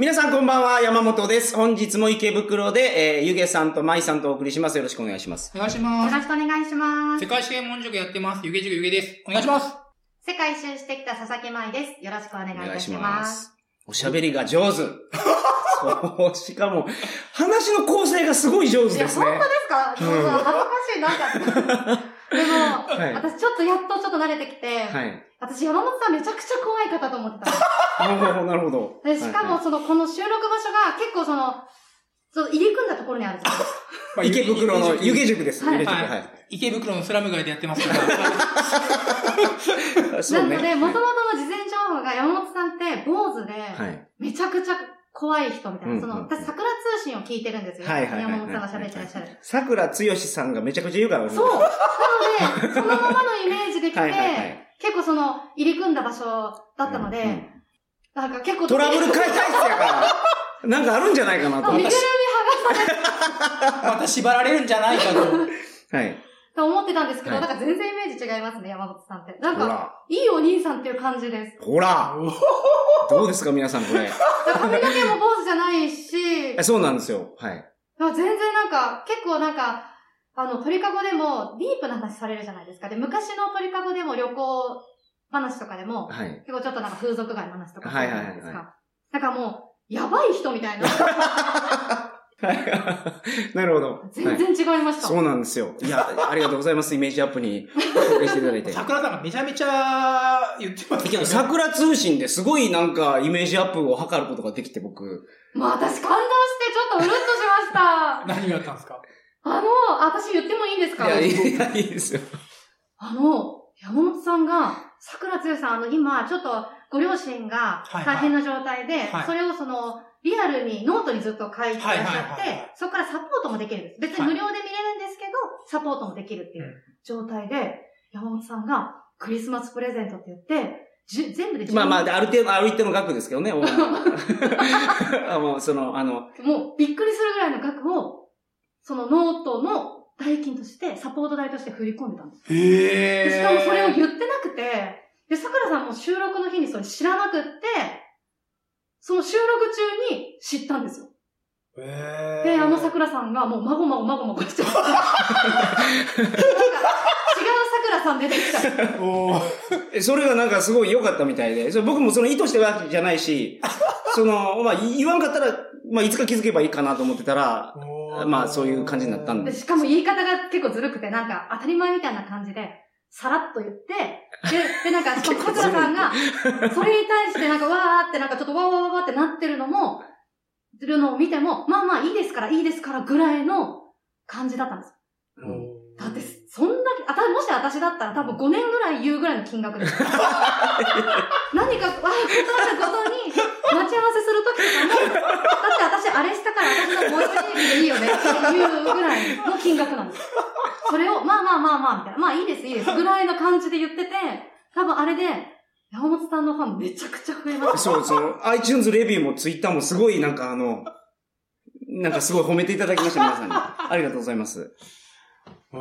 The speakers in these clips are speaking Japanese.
皆さんこんばんは、山本です。本日も池袋で、えー、ゆげさんとまいさんとお送りします。よろしくお願いします。お願いしよます。ろしくお願いします世。界史門塾やってます。ゆげ塾ゆげです。お願いします。世界一周してきた佐々木舞です。よろしくお願いいたします。。おしゃべりが上手。そう、しかも、話の構成がすごい上手いや、ですね。本当ですか？ちょっと恥ずかしい、なんか。でも、はい私ちょっとやっとちょっと慣れてきて、はい。私山本さんめちゃくちゃ怖い方と思ってたなるほど、なるほど。でしかも、はいその、この収録場所が結構その、その入り組んだところにあるじゃないですか。まあ池袋の湯気塾です。はいはいはい。池袋のスラム街でやってますから。なので、元は々の事前情報が山本さんって坊主で。めちゃくちゃ怖い人みたいな。うんその、うん私、桜通信を聞いてるんですよ。はいはいはいはい山本さんが喋ってらっしゃる。桜つよしさんがめちゃくちゃ言うからねそう。なので、そのままのイメージできて、結構その、入り組んだ場所だったので、なんか結構トラブル解体室やから、なんかあるんじゃないかなと思ってあ身ぐる。また縛られるんじゃないかと。はい。と思ってたんですけど、はいなんか全然イメージ違いますね、山本さんって。なんか、ほら。いいお兄さんっていう感じです。ほら。どうですか皆さんこれ。髪の毛も坊主じゃないしえ、そうなんですよ。はい。あ全然なんか、結構なんか、あの、鳥かごでもディープな話されるじゃないですか。で、昔の鳥かごでも旅行話とかでも、はい。結構ちょっとなんか風俗街の話とかするじゃないですはいはいはいか。なんかもう、やばい人みたいな。はい。なるほど。全然違いました。そうなんですよ。いや、ありがとうございます。イメージアップに 紹介していただいて。桜さんがめちゃめちゃ言ってますいや、桜通信ですごいなんかイメージアップを図ることができて僕。もう私感動してちょっとうるっとしました。何があったんですか？あの、私言ってもいいんですか？いや、いや、いいですよ。あの、山本さんが、さくら剛さん、あの、今、ちょっと、ご両親がはいはい大変な状態で、はいそれをその、リアルにノートにずっと書いてらっしゃってい、そこからサポートもできるんです。別に無料で見れるんですけど、サポートもできるっていううん状態で、山本さんがクリスマスプレゼントって言って、じゅ全部で10まあまあ、ある程度、ある一定の額ですけどね。あもう、その、あの、もうびっくりするぐらいの額を、そのノートの代金として、サポート代として振り込んでたんです。へでしかもそれを言ってなくて、で、桜さんも収録の日にそれ知らなくって、その収録中に知ったんですよ。へで、あの桜さんがもうまごまごまごまごして なんか、違う桜さん出てきた。おー。えそれがなんかすごい良かったみたいで、それ僕もその意図してるわけじゃないし、その、まあ、言わんかったら、まあ、いつか気づけばいいかなと思ってたら、まあそういう感じになったんで、しかも言い方が結構ずるくて、なんか当たり前みたいな感じで、さらっと言って、で、で、なんか、しかも桜さんが、それに対してなんかわーってなんかちょっとわーわーわーってなってるのも、るのを見ても、まあまあいいですから、いいですからぐらいの感じだったんです。うんだって、そんだけ、あた、もし私だったら多分5年ぐらい言うぐらいの金額です。何か、わー、ことあることに、待ち合わせするときとかも、だって私あれしたから私の最寄り駅でいいよねっていうぐらいの金額なんです。それを、まあまあまあまあ、みたいな。まあいいです、いいです。ぐらいの感じで言ってて、多分あれで、山本さんのファンめちゃくちゃ増えました。そう、その、iTunes レビューも Twitter もすごいなんかあの、なんかすごい褒めていただきました、皆さんに。ありがとうございます。へー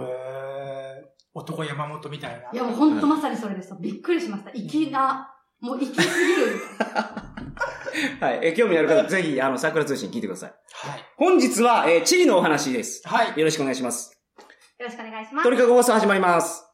男山本みたいな。いやもうほんとまさにそれです。びっくりしました。粋な、もう粋すぎる。はい。え、興味ある方、ぜひ、あの、桜通信聞いてください。はい。本日は、えー地理のお話です。はい。よろしくお願いします。よろしくお願いします。鳥かご放送始まります。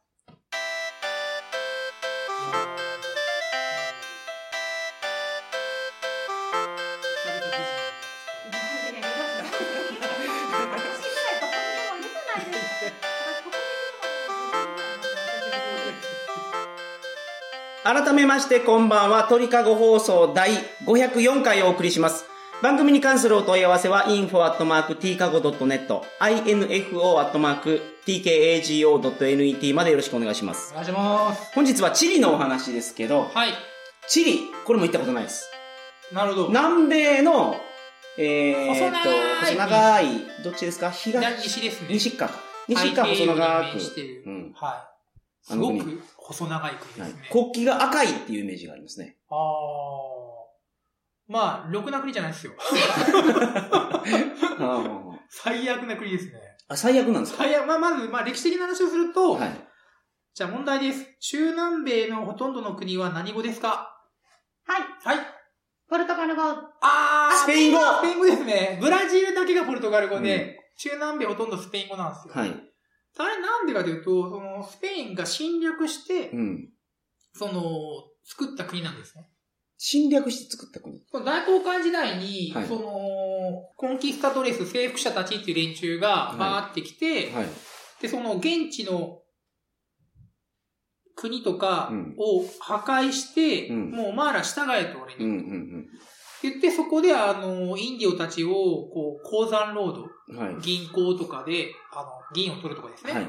めまして、こんばんは。鳥かご放送第504回をお送りします。番組に関するお問い合わせは info.tkago.net info.tkago.net までよろしくお願いします。お願いします。本日はチリのお話ですけど、はい。チリ、これも行ったことないです。なるほど。南米の、えー、細長いっと、細長い、どっちですか？東西ですね。西側か。西側細長く。してるうんはい。すごく細長い国はいですね。国旗が赤いっていうイメージがありますね。ああ。まあ、ろくな国じゃないですよ。あ最悪な国ですね。あ、最悪なんですか？最悪、まあ、まず、まあ、歴史的な話をすると、はい。じゃあ問題です。中南米のほとんどの国は何語ですか？はい。はい。ポルトガル語。ああースペイン語スペイン語ですね。ブラジルだけがポルトガル語で、中南米ほとんどスペイン語なんですよ。はい。あれなんでかというと、その、スペインが侵略して、うん。その、作った国なんですね。侵略して作った国。大航海時代に、はいその、コンキスタドレス、征服者たちっていう連中がはいバーってきて、はい。で、その現地の国とかうんを破壊して、うんもうお前ら従えと俺に。うんうん言って、そこであの、インディオたちを、こう、鉱山労働、うん。はい。銀行とかで、あの、銀を取るとかですね。はい。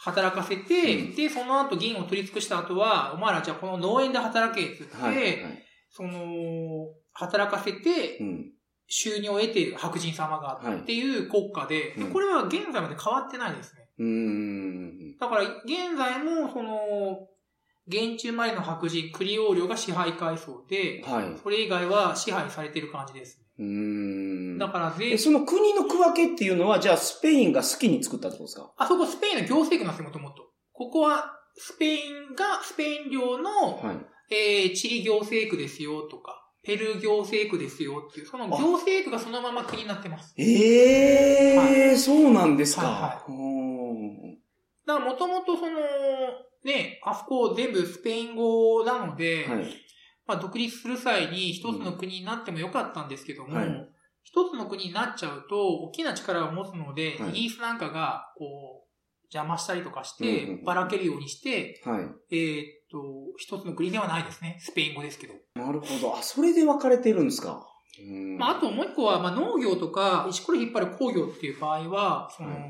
働かせて、うんで、その後銀を取り尽くした後は、お前らじゃあこの農園で働けって言って、はい。はい。その、働かせてう、ん。収入を得ている白人様がはいっていう国家で、でうんこれは現在まで変わってないですね。だから、現在も、その、現地生まれの白人、クリオーリョが支配階層で、はい。それ以外は支配されてる感じですね。うーん。だから税え、その国の区分けっていうのは、じゃあスペインが好きに作ったってことですか？あそこスペインの行政区なんですよ、もともと。ここは、スペインが、スペイン領の、はい。えー、チリ行政区ですよとか、ペルー行政区ですよっていう、その行政区がそのまま国になってます。ええーはそうなんですか。はいはうーんだからもともとその、ね、あそこ全部スペイン語なので、はい。まあ独立する際に一つの国になってもよかったんですけども、はい一つの国になっちゃうと大きな力を持つので、はいイギリスなんかがこう邪魔したりとかしうんうんうんてばらけるようにして、はい。えーっと、一つの国ではないですね。スペイン語ですけど。なるほど。あ、それで分かれてるんですか？まあ、あともう一個は、まあ、農業とか、石ころ引っ張る工業っていう場合は、その、はい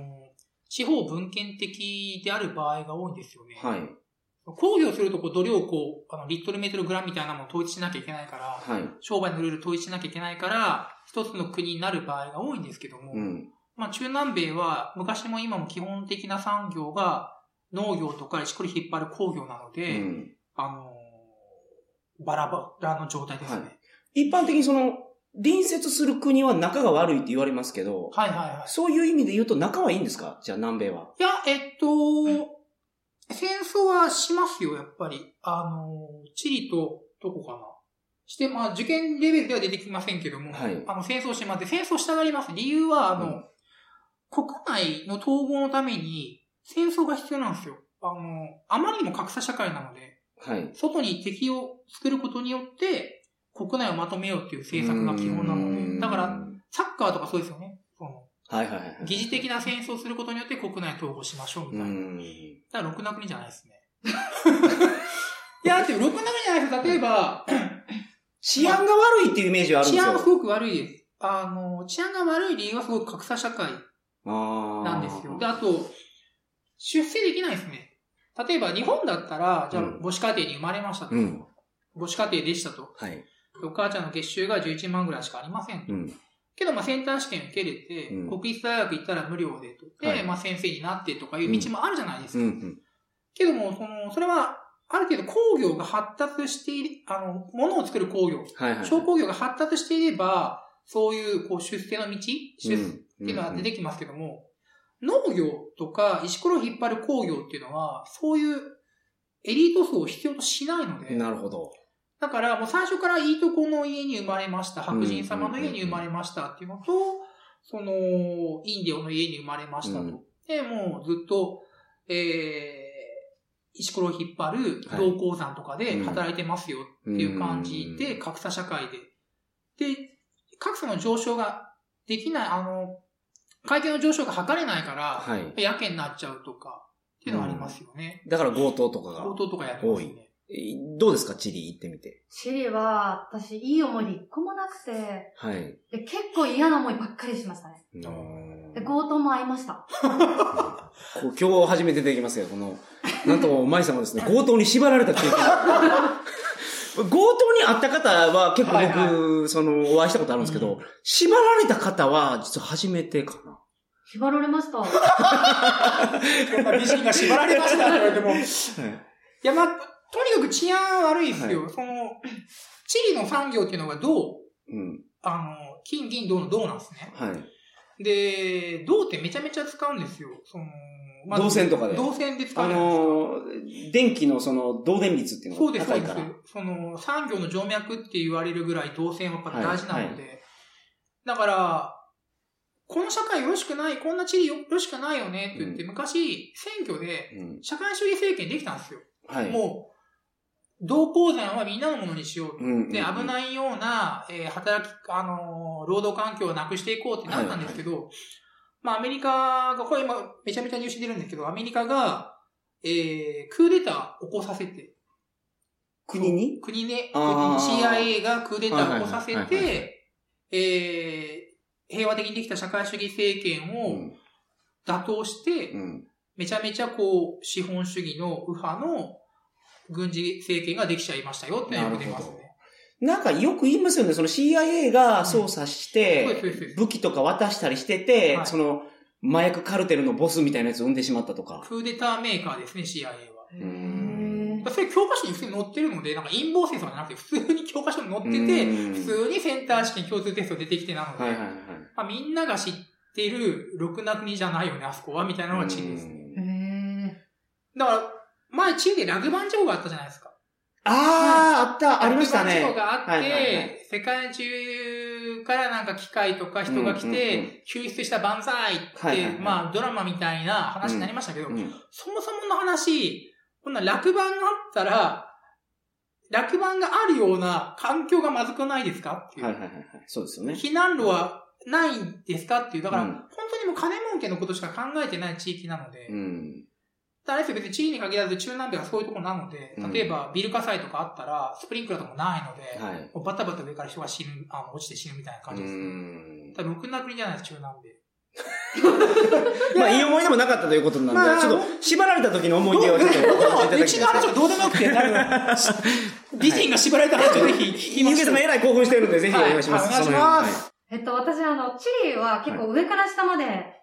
地方分権的である場合が多いんですよね。はい。工業すると、こう、度量をこう、あの、リットルメートルグラムみたいなものを統一しなきゃいけないから、はい。商売のルール統一しなきゃいけないから、一つの国になる場合が多いんですけども、うん。まあ、中南米は、昔も今も基本的な産業が、農業とか石ころ引っ張る工業なのうで、ん。あのーバラバラの状態ですね。はい一般的にその、隣接する国は仲が悪いって言われますけど、はいはいはい。そういう意味で言うと仲はいいんですか？じゃあ南米は。いや、えっと、戦争はしますよ、やっぱり。あの、チリと、どこかな。して、まあ、受験レベルでは出てきませんけども、はいあの、戦争しまって、戦争したがります。理由は、あの、うん国内の統合のために、戦争が必要なんですよ。あの、あまりにも格差社会なので、はい。外に敵を作ることによって、国内をまとめようっていう政策が基本なので、だから、サッカーとかそうですよね。そのはいはいはい。疑似的な戦争をすることによって国内統合しましょうみうたいな。ん。だから、ろくな国じゃないですね。いや、だって、ろくな国じゃないです。例えば、治安が悪いっていうイメージはあるんですよ。治安はすごく悪いです。あの、治安が悪い理由はすごく格差社会あなんですよ。で、あと、出世できないですね。例えば、日本だったら、じゃあうん、母子家庭に生まれましたと。うん。母子家庭でしたと。はい。お母ちゃんの月収が11万ぐらいしかありませんと。うん。けど、まあ、センター試験受けれて、うん国立大学行ったら無料でと。で、はいまあ、先生になってとかいう道もあるじゃないですか。うん。けども、その、それは、ある程度工業が発達している、あの、物を作る工業、はいはい。商工業が発達していれば、そういう、こう、出世の道、出世うんっていうのは出てきますけども、農業とか石ころを引っ張る工業っていうのは、そういうエリート層を必要としないので、なるほど。だからもう最初からいいとこの家に生まれました、白人様の家に生まれましたっていうのと、その、インディオの家に生まれましたと。うんで、もうずっと、えー、石ころを引っ張るはい銅鉱山とかで働いてますよっていう感じで、うん格差社会で。で、格差の上昇ができない、あの、階級の上昇が図れないから、はい。やけになっちゃうとか、っていうのはありますよね。だから強盗とかが。強盗とかやってますね。えどうですか？チリ行ってみて。チリは、私、いい思い出一個もなくて、はい。で結構嫌な思いばっかりしましたね。で、強盗も会いました。こう今日初めて出てきますよ。この、なんと、舞さんはですね、強盗に縛られた経験。強盗に会った方は結構僕、はいその、お会いしたことあるんですけど、うん縛られた方は実は初めてかな。縛られました。美人が縛られましたって言われても。いや、まあ、とにかく治安悪いですよ。はその、チリの産業っていうのが銅、うん。あの、金、銀、銅の銅なんですね。はい。で、銅ってめちゃめちゃ使うんですよ。その、まず銅線とかで銅線で使あうじゃないですか。のー、電気のその、導電率っていうそうです、そうですのが高いから。。その、産業の静脈って言われるぐらい銅線はやっぱ大事なので、だから、この社会よろしくない、こんな地理よろしくないよねって言って、う昔、選挙でうん。社会主義政権できたんですよ。はい。もう、同鉱山はみんなのものにしようと。うん。で、危い。ないような、えー働き、あのー労働環境をなくしていこうってなったんですけど、まあ、アメリカが、これ今、めちゃめちゃ入手してるんですけど、アメリカが、えー、クーデターを起こさせて、国に？国ね、国に CIA がクーデターを起こさせはいはいはいはいて、えー、平和的にできた社会主義政権うをん。打倒して、うん。めちゃめちゃこう、資本主義の右派の軍事政権ができちゃいましたよってよく出ますね。なんかよく言いますよね。その CIA が操作して。武器とか渡したりしてて、はいその、麻薬カルテルのボスみたいなやつを生んでしまったとか。クーデターメーカーですね、CIA は。へんーそれ教科書に普通に載ってるので、なんか陰謀戦争じゃなくて、普通に教科書に載ってて、うん普通にセンター試験共通テスト出てきてなので、はいはいはい。まあ、みんなが知ってる、ろくな国じゃないよね、あそこは、みたいなのがチリですね。うんへだから、前チリでラグバン事故があったじゃないですか。ああ、あった、ありましたね。ラグバン事故があって、はいはいはい世界中からなんか機械とか人が来て、救出した万歳って、はいはいはいまあドラマみたいな話になりましたけど、うんそもそもの話、こんな落盤があったら、落盤があるような環境がまずくないですかっていう。はいはいはいはい。そうですよね。避難路はないんですかっていう。だから、うん本当にもう金儲けのことしか考えてない地域なので、うん。あれですよ別に地理に限らず中南米はそういうところなのでうん、例えばビル火災とかあったら、スプリンクラーとかもないので、バタバタ上から人が死ぬ、あの、落ちて死ぬみたいなう感じです。ね。ん。多分、ろくな国じゃないです、中南米。まあ、いい思い出もなかったということなんで、まあ。ちょっと、縛られた時の思い出をちょっとの話はどうでもよくて、美人が縛られた話をぜひ聞きまさんえらい興奮してるんで、ぜひお願いします。お願いします。えっと、私、あの、チリは結構上から下まで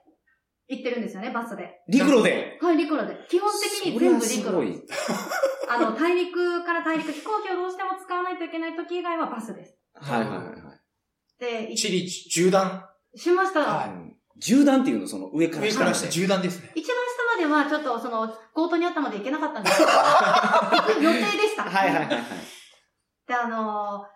行ってるんですよね、バスで。陸路で？はい、陸路で。基本的に全部陸それはすごい路。あの、大陸から大陸、飛行機をどうしても使わないといけない時以外はバスです。はいはいはいはい。で、いチリ縦断。しました。はいうん縦断っていうの、その上から上から下下まで。縦断ですね。一番下まではちょっとその、強盗にあったので行けなかったんですけど、行 く予定でした。はいはいはいはい。で、あのー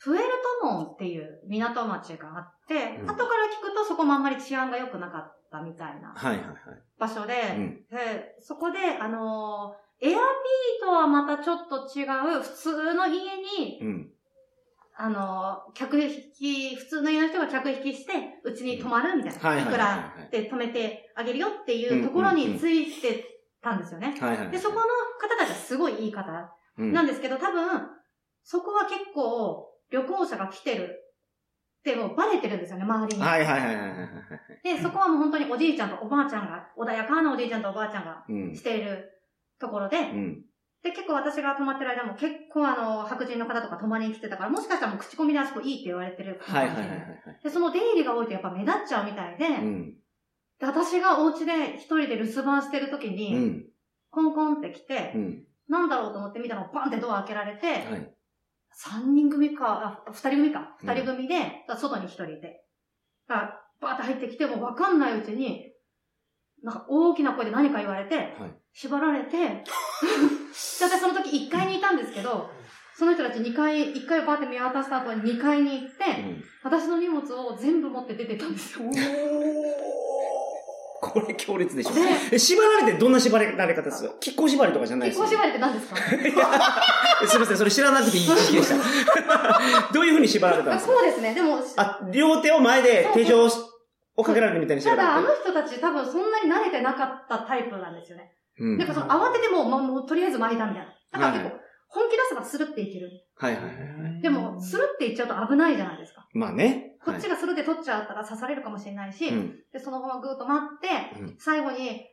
プエルトモンっていう港町があって、うん後から聞くとそこもあんまり治安が良くなかったみたいなはいはいはい。場所で、そこで、あのーエアビーとはまたちょっと違う普通の家に、うん。あのー客引き、普通の家の人が客引きして、うちに泊まるみたいな。はいくらで泊めてあげるよっていうところについてたんですよね。で、そこの方たちはすごいいい方うんなんですけど、多分、そこは結構旅行者が来てるってもうバレてるんですよね、周りに。はいはいはいはい。で、そこはもう本当におじいちゃんとおばあちゃんが、穏やかなおじいちゃんとおばあちゃんがうん。しているところで、うん。で、結構私が泊まってる間も結構あの、白人の方とか泊まりに来てたから、もしかしたらもう口コミであそこいいって言われてるかもしれなはいはいはいはい。で、その出入りが多いとやっぱ目立っちゃうみたいで、うん。で私がお家で一人で留守番してる時うに、ん。コンコンって来て、うん。なんだろうと思って見たらバンってドア開けられて、はい。3人組か、あ、2人組か。うん2人組で、外に1人いて。だからバーって入ってきても分かんないうちに、なんか大きな声で何か言われて、はい。縛られて、で私その時1階にいたんですけど、その人たち2階、1階をバーって見渡した後に2階に行って、私の荷物を全部持って出てったんですよ。これ強烈でしょで。え縛られてどんな縛られ方ですか亀甲縛りとかじゃないで結すよね婚縛りって何ですか？えすみません、それ知らなくていい知識でした。どういうふうに縛られたんあですか？そうですね。でも、あ、両手を前で手錠をかけられてみたいに縛ただあの。人たち多分そんなに慣れてなかったタイプなんですよね。うんなんかその慌ててもう、まあ、もうとりあえず巻いたみたいな。だから結は構、本気出せばスルっていける。はいはいはいはい。でも、スルっていっちゃうと危ないじゃないですか。まあね。こっちがスルで取っちゃったら刺されるかもしれないし、はいうん。で、そのままぐーっと待って、うん最後に、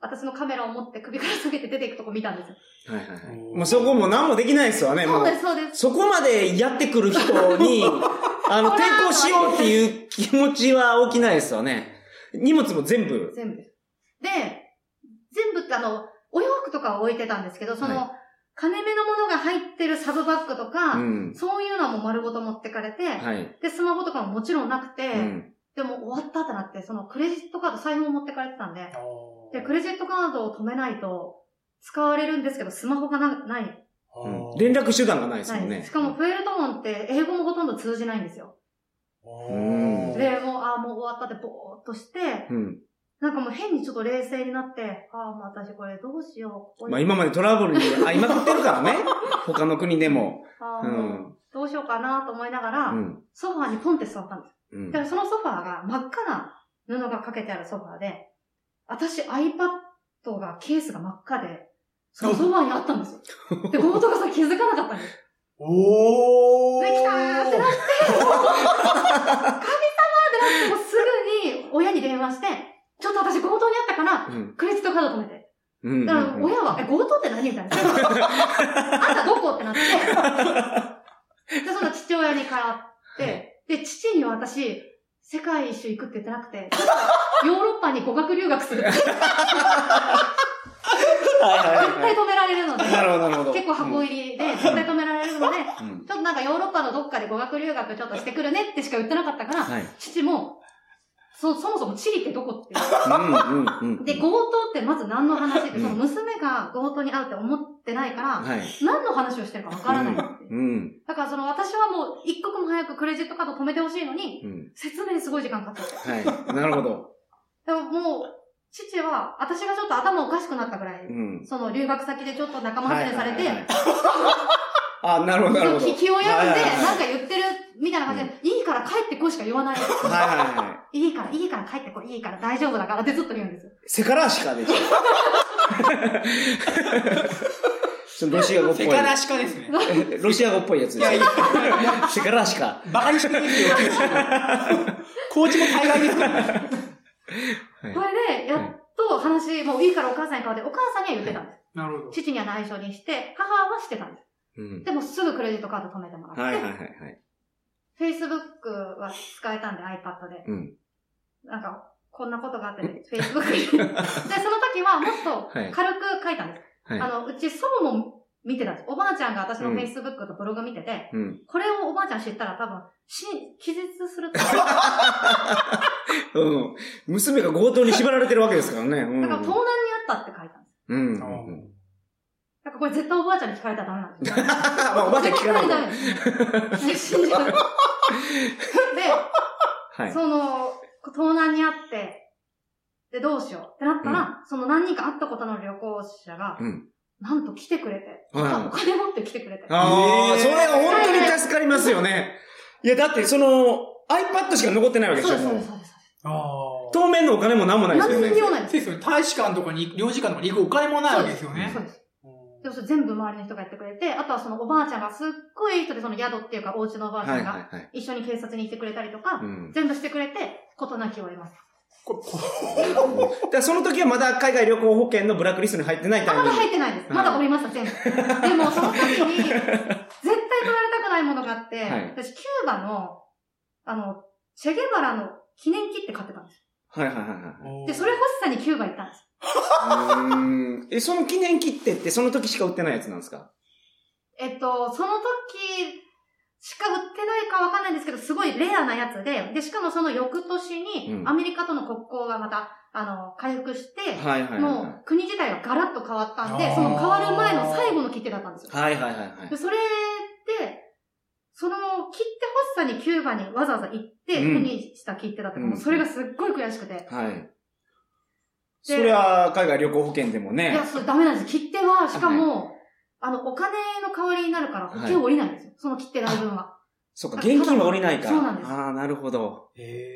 私のカメラを持って首から下げて出ていくとこ見たんですよ。はいはいはい。もうそこも何もできないですわね、もうそうで。す、そうです。そこまでやってくる人に、あの、抵抗しようっていう気持ちは起きないですわね。荷物も全部。全部です。で、全部ってあの、お洋服とかを置いてたんですけど、その、は金目のものが入ってるサブバッグとか、うん。そういうのはもう丸ごと持ってかれて、はい。で、スマホとかももちろんなくて、うん。でも終わったってなって、そのクレジットカード、財布も持ってかれてたんで、で、クレジットカードを止めないと使われるんですけど、スマホがなない。うん連絡手段がないですもんね。しかも、プエルトモンって英語もほとんど通じないんですよ。んで、もう、ああ、もう終わったってぼーっとして、うん。なんかもう変にちょっと冷静になって、ああ、もう私これどうしよう。まあ今までトラブルに、あ、今食ってるからね。他の国でも。ああ、う。んどうしようかなと思いながら、うん。ソファーにポンって座ったんです。うんだからそのソファーが真っ赤な布がかけてあるソファーで、私 iPad がケースが真っ赤で、そのソファーにあったんですよ。で、強盗がさ気づかなかったんです。おー。で、来たーってなって、神様ってなって、もうすぐに親に電話して、ちょっと私強盗にあったから、うん。クレジットカード止めて。うん。だから親は、え、強盗って何？みたいな。あんたどこ？ってなって。で、その父親にからって、で、父には私、世界一周行くって言ってなくて、ヨーロッパに語学留学するって絶対止められるので。結構箱入りで絶対止められるので、うん。ちょっとなんかヨーロッパのどっかで語学留学ちょっとしてくるねってしか言ってなかったから、はい。父も、そ、そもそもチリってどこって。うん、うん、うん。で、強盗ってまず何の話って、うんその娘が強盗に会うって思ってないから、はい。何の話をしてるかわからないって。うん。だからその私はもう一刻も早くクレジットカード止めてほしいのに、うん。説明にすごい時間かかってて。はい。なるほど。でももう、父は、私がちょっと頭おかしくなったぐらい、うん。その留学先でちょっと仲間外れされて、はいはいはい あ、なるほど、なるほど。気気を病んで、なんか言ってるみたいな感じで、いいから帰ってこいしか言わない。はいはいはい。いいから、いいから帰ってこい、いいから大丈夫だからってずっと言うんですよ。セカラーシカでしょ。ちょっとロシア語っぽいセ。カラシカですね。えロシア語っぽいやつですいやいよや。セカラーシカ。バカにしてるんですよ、コーチも大概ですから。はいそれで、やっと話、もういいからお母さんに代わって、お母さんには言ってたんです。なるほど。父には内緒にして、母はしてたんです。うん。でもすぐクレジットカード止めてもらって、はいはいはいはい。Facebook は使えたんで iPad で。うん。なんか、こんなことがあってね、Facebook に。で、その時はもっとはい軽く書いたんです。はい。あの、うち祖母も見てたんです。おばあちゃんが私のうん Facebook とブログ見てて、うん。これをおばあちゃん知ったら多分、し、気絶すると。うん。娘が強盗に縛られてるわけですからね。うん。だから、盗難にあったって書いたんです。うんうんうん。だからこれ絶対おばあちゃんに聞かれたらダメなんですよ。まあ、おばあちゃん聞かないと。絶対ダメです。信じるで、はい。その、盗難にあって、で、どうしようってなったら、その何人か会ったことの旅行者が、うん。なんと来てくれて、はいはいお金持って来てくれて。ああ、それは本当に助かりますよね。いや、だってその、iPad しか残ってないわけでしょ、そうです、そう。そうです。ああ。当面のお金も何もないですよね。何にもないです。そうですよね。大使館とかに、領事館とかに行くお金もないわけですよねそう。です。でもそれ全部周りの人がやってくれて、あとはそのおばあちゃんがすっごいいい人で、その宿っていうかお家のおばあちゃはいんが。一緒に警察に行ってくれたりとか、うん。全部してくれて、事なきを得ます。ここ だその時はまだ海外旅行保険のブラックリストに入ってないタあ、まだイミング。入ってないです。まだおりました、全部。でも、その時に、絶対取られたくないものがあって、はい私、キューバの、あの、チェゲバラの記念切手買ってたんです。はいはいはいはい。で、それ欲しさにキューバ行ったんです。うーん。え、その記念切手ってその時しか売ってないやつなんですか？えっと、その時しか売ってないかわかんないんですけど、すごいレアなやつで、で、しかもその翌年にう、んアメリカとの国交がまた、あの、回復して、はいはいはいもうは国自体がガラッと変わったんで、その変わる前の最後の切手だったんですよ。い。はいはいはいはいで、。それで、その切手欲しさにキューバにわざわざ行って、うん手にした切手だったから、うんもうそれがすっごい悔しくて。はい。そりゃ、海外旅行保険でもねいや、。それダメなんです。切手は、しかも、あの、お金の代わりになるから保険降りないんですよ。その切手代分は。そっか、現金は降りないから。そうなんですああ、なるほど。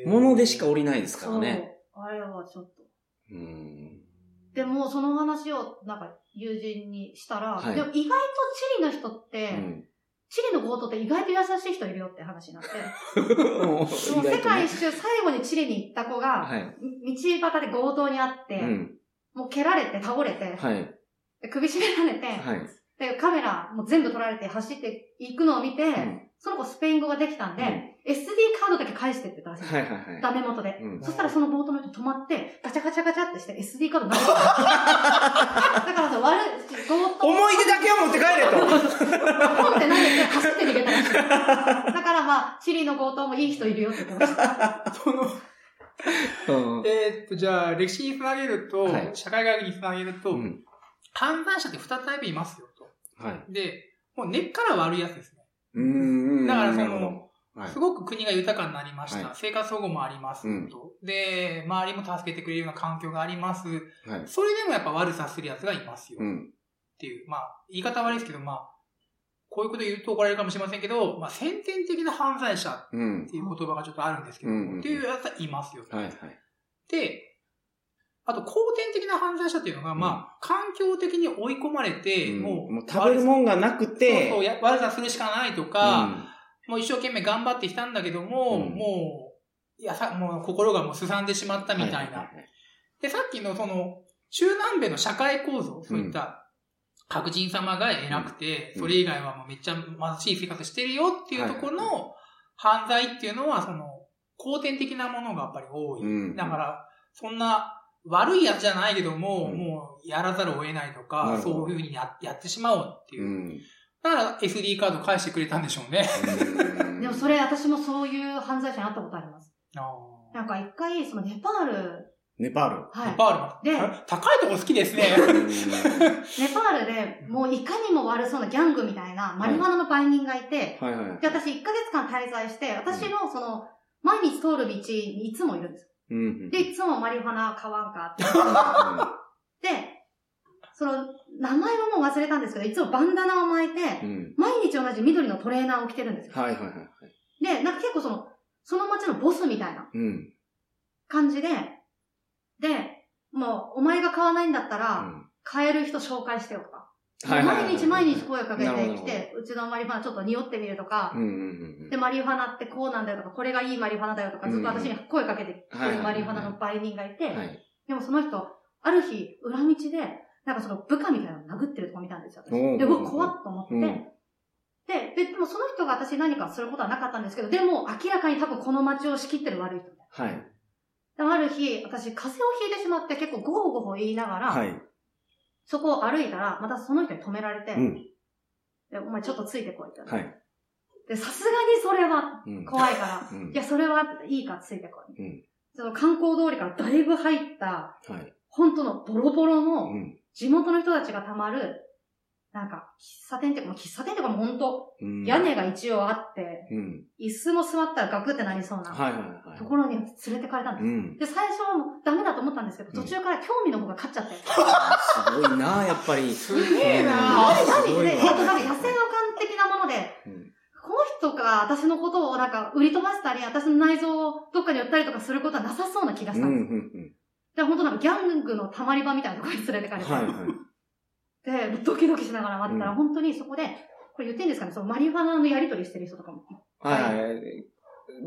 物でしか降りないですから。ね。あれはちょっと。うーん。でも、その話を、なんか、友人にしたら、はいでも意外とチリの人って、うん。チリの強盗って意外と優しい人いるよって話になって、もう世界一周最後にチリに行った子が、はい。道端で強盗にあって、うん。もう蹴られて倒れて、はい。で首絞められて、はい。でカメラも全部撮られて走っていくのを見て、んその子スペイン語ができたんで、うん SD カードだけ返してって言ったらしいんですよ。はいはいはい。ダメ元で。うんそしたらそのボートの人止まって、ガチャガチャガチャってして SD カード投げてた。だからさ、悪い、強盗。思い出だけを持って帰れと。だからまあ、チリの強盗もいい人いるよって言ってました。その、うんえーっと、じゃあ、歴史につなげると、はい社会学につなげると、うん。犯罪者って二タイプいますよと。はい。で、もう根っから悪いやつですね。うーん。だからその、はいすごく国が豊かになりました。はい生活保護もあります、うんと。で、周りも助けてくれるような環境があります。はい。それでもやっぱ悪さする奴がいますよ。っうん。ていう、まあ、言い方悪いですけど、まあ、こういうこと言うと怒られるかもしれませんけど、まあ、先天的な犯罪者っうん。ていう言葉がちょっとあるんですけど、うんうんっていうやつはいますよ。はいはい。で、あと、後天的な犯罪者っていうのが、まあ、環境的に追い込まれて、うんもう、もう食べるもんがなくて、そうそうや、悪さするしかないとか、もう一生懸命頑張ってきたんだけども、うんもう、いやさ、もう心がもうすさんでしまったうんみたいな。はははで、さっきのその、中南米の社会構造、そういった、白人様が偉くて、うんそれ以外はもうめっちゃ貧しい生活してるよっていうところの犯罪っていうのは、その、後天的なものがやっぱり多い。うんだから、そんな悪いやつじゃないけども、うんもうやらざるを得ないとなか、そういうふうにややってしまおうっていうう。ん。だから SD カード返してくれたんでしょうね。うん でもそれ私もそういう犯罪者に会ったことあります。あなんか一回、そのネパール、ネパール。はい。パールも。であ高いとこ好きですね。う んネパールでもういかにも悪そうなギャングみたいなマリファナの売人がいて、はいはい。で、私1ヶ月間滞在して、私のその、毎日通る道にいつもいるんですよ。うんで、いつもマリファナ買わんかって。うで、その、名前はもう忘れたんですけど、いつもバンダナを巻いて、んうん毎日同じ緑のトレーナーを着てるんですよ。はいはいはい。で、なんか結構その、その街のボスみたいなうん。感じで、で、もう、お前が買わないんだったうら、ん買える人紹介してよとか。毎日毎日声かけてきて、うちのマリファナちょっと匂ってみるとかで、マリファナってこうなんだよとか、これがいいマリファナだよとか、ずっと私に声かけてくるマリファナの売人がいて、はい。でもその人、ある日、裏道で、なんかその部下みたいなの殴ってるとこ見たんですよ。私で、うわ、怖っと思って、うんでで、でもその人が私に何かすることはなかったんですけど、でも明らかに多分この街を仕切ってる悪い人。はい。である日、私、風邪をひいてしまって結構ゴホゴホ言いながら、はい。そこを歩いたら、またその人に止められて、うん。でお前ちょっとついてこいって。はい。で、さすがにそれはうん。怖いから、うんいや、それはいいからついてこい。うん。その観光通りからだいぶ入った、はい。本当のボロボロうのん。地元の人たちがたまる、なんか、喫茶店ってもう喫茶店ってかもう本当、うん屋根が一応あって、うん。椅子も座ったらガクってなりそうな。ところに連れてかれたんです。うん。で、最初はもうダメだと思ったんですけど、途中から興味の方が勝っちゃって。すごいな、やっぱり。すげえな何何で、なんか野生の感的なもので、うんこの人が私のことをなんか売り飛ばしたり、私の内臓をどっかに売ったりとかすることはなさそうな気がしうんうんたんです。うん。で、本当なんかギャングの溜まり場みたいなところに連れてかれて、はいはうドキドキしながら待ってたら、うん本当にそこで、これ言っていいんですかね、そのマリファナのやり取りしてる人とかも。はいはい。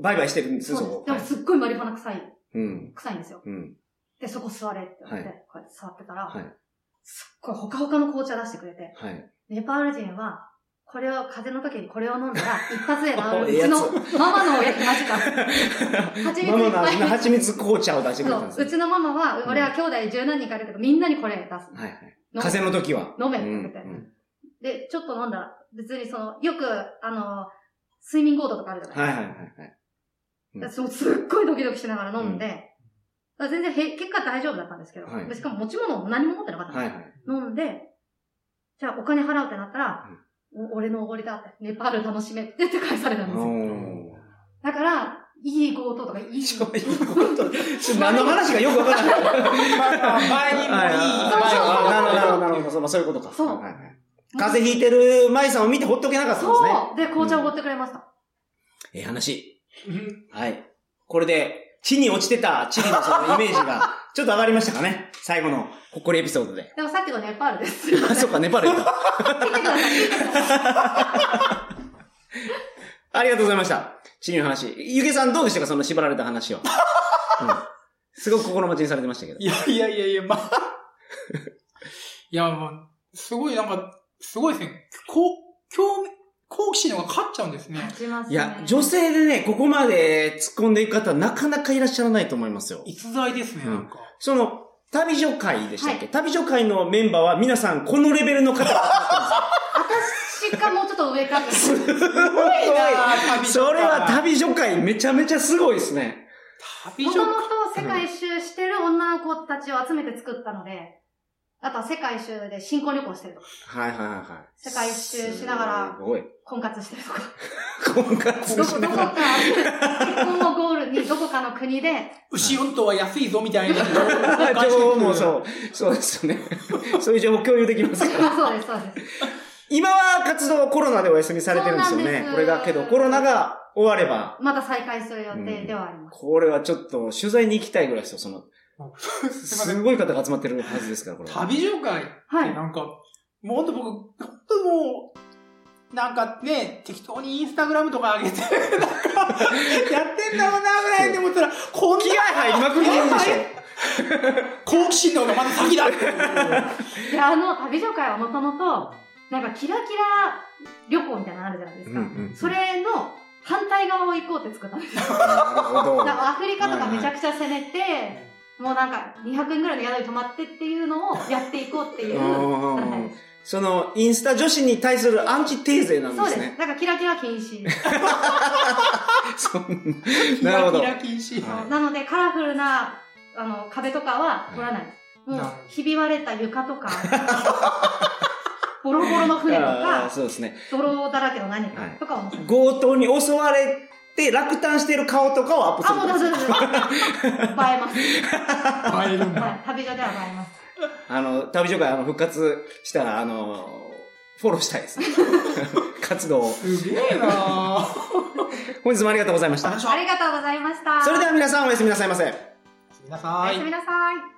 バイバイしてるんです、そこ。そうでもすっごいマリファナ臭い、うん。臭いんですよ。うん。で、そこ座れって言われて、はいこうやって座ってたら、はい。すっごいほかほかの紅茶出してくれて、はい。ネパール人は、これを、風邪の時にこれを飲んだら、一発で治る。うちのママの親にマジか。蜂蜜ママの蜂蜜紅茶を出してくれたんですううちのママは、うん俺は兄弟十何人かいるけど、みんなにこれ出す。はいはい。風邪の時は。飲めうんって言ってて。で、ちょっと飲んだら、別にその、よく、あの、睡眠コードとかあるじゃないはいはいはいはい。うんでそうすっごいドキドキしながら飲んで、だから全然へ結果大丈夫だったんですけど、はいでしかも持ち物も何も持ってなかったんですはいはい。飲んで、じゃあお金払うってなったら、お俺のおごりだって、ネパール楽しめって言って返されたんですよ。おだから、いい強盗とかいい、ー。そういうこと。それ何の話かよくわからない。まあまあ、倍にもいい。なるほど、なるほど、なるほど。そういうことか。そうはい風邪ひいてる舞さんを見てほっとけなかったんですね。そうで、紅茶をおごってくれました。ええ話。はい。これで、地に落ちてたチリのそのイメージが、ちょっと上がりましたかね最後のほっこりエピソードで。でもさっきのネパールです。あ、そっか、ネパール。ありがとうございました。チリの話。ゆげさんどうでしたかその縛られた話は？うん。すごく心待ちにされてましたけど。いやいやいやいや、まあ。いや、もう、すごいなんか、すごいですね。こう、興味、好奇心の方が勝っちゃうんですね。勝ちますね。いや、女性でね、ここまで突っ込んでいく方はなかなかいらっしゃらないと思いますよ。逸材ですね、うんなんか。その、旅女会でしたっけ、は旅女会のメンバーは皆さんこのレベルの方すごいな旅女会それは旅女会めちゃめちゃすごいですね。旅女もともと世界一周してる女の子たちを集めて作ったので、あとは世界一周で新婚旅行してるとか、はいはいはいはい。世界一周しながらすごい。婚活してるとか、婚活どこ、しながどこか、結婚をゴールにどこかの国で、牛運動は安いぞみたいな。ら。情報もそう。そうですよね。そういう情報共有できますから。そうです、そうです。今は活動コロナでお休みされてるんですよね。これがけどコロナが終われば、また再開する予定ではあります。これはちょっと取材に行きたいぐらいですよ、その、すごい方が集まってるはずですから、これは。旅女会ってはいなんか、もうほんと僕、ほんともう、なんかね、適当にインスタグラムとか上げて、なんか、やってんだろうなぐらいで思ったら、こんな気合入りまくりでしょ。好奇心の方がまだ先だって いう。で、あの、旅女会はもともと、なんかキラキラ旅行みたいなのあるじゃないですか。うんうんそれの反対側を行こうって作ったんですよ。なるほど。だからアフリカとかめちゃくちゃ攻めて、もうなんか200円ぐらいの宿に泊まってっていうのをやっていこうっていう。うんはいその、インスタ女子に対するアンチテーゼなんそうですす。でね。なんかキラキラ禁止。そんキなるほどラキ。ラ禁止。はいなのでカラフルなあの壁とかは取らない。もうひび割れた床とか、ボロボロの船とか、そうですね。泥だらけの何かはいとかを載せる。強盗に襲われて落胆してる顔とかをアップすあ、るもう大丈夫です。映えます。映えるんだ。はい。旅女では映えます。あの、旅女会あの復活したら、あの、フォローしたいですね。活動を。すげえなぁ。本日もありがとうございました。ありがとうございました。それでは皆さんおやすみなさいませ。皆おさんやすみなさい。